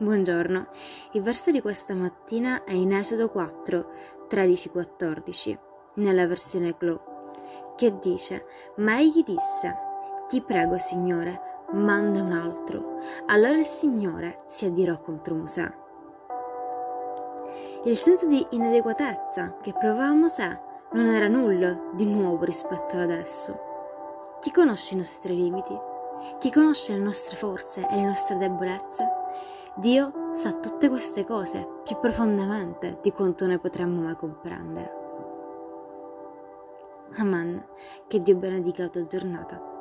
Buongiorno, il verso di questa mattina è in Esodo 4, 13-14, nella versione Glow, che dice, ma egli disse, ti prego Signore, manda un altro. Allora il Signore si adirò contro Mosè. Il senso di inadeguatezza che provava Mosè non era nulla di nuovo rispetto ad adesso. Chi conosce i nostri limiti? Chi conosce le nostre forze e le nostre debolezze? Dio sa tutte queste cose più profondamente di quanto noi potremmo mai comprendere. Amen. Che Dio benedica la tua giornata.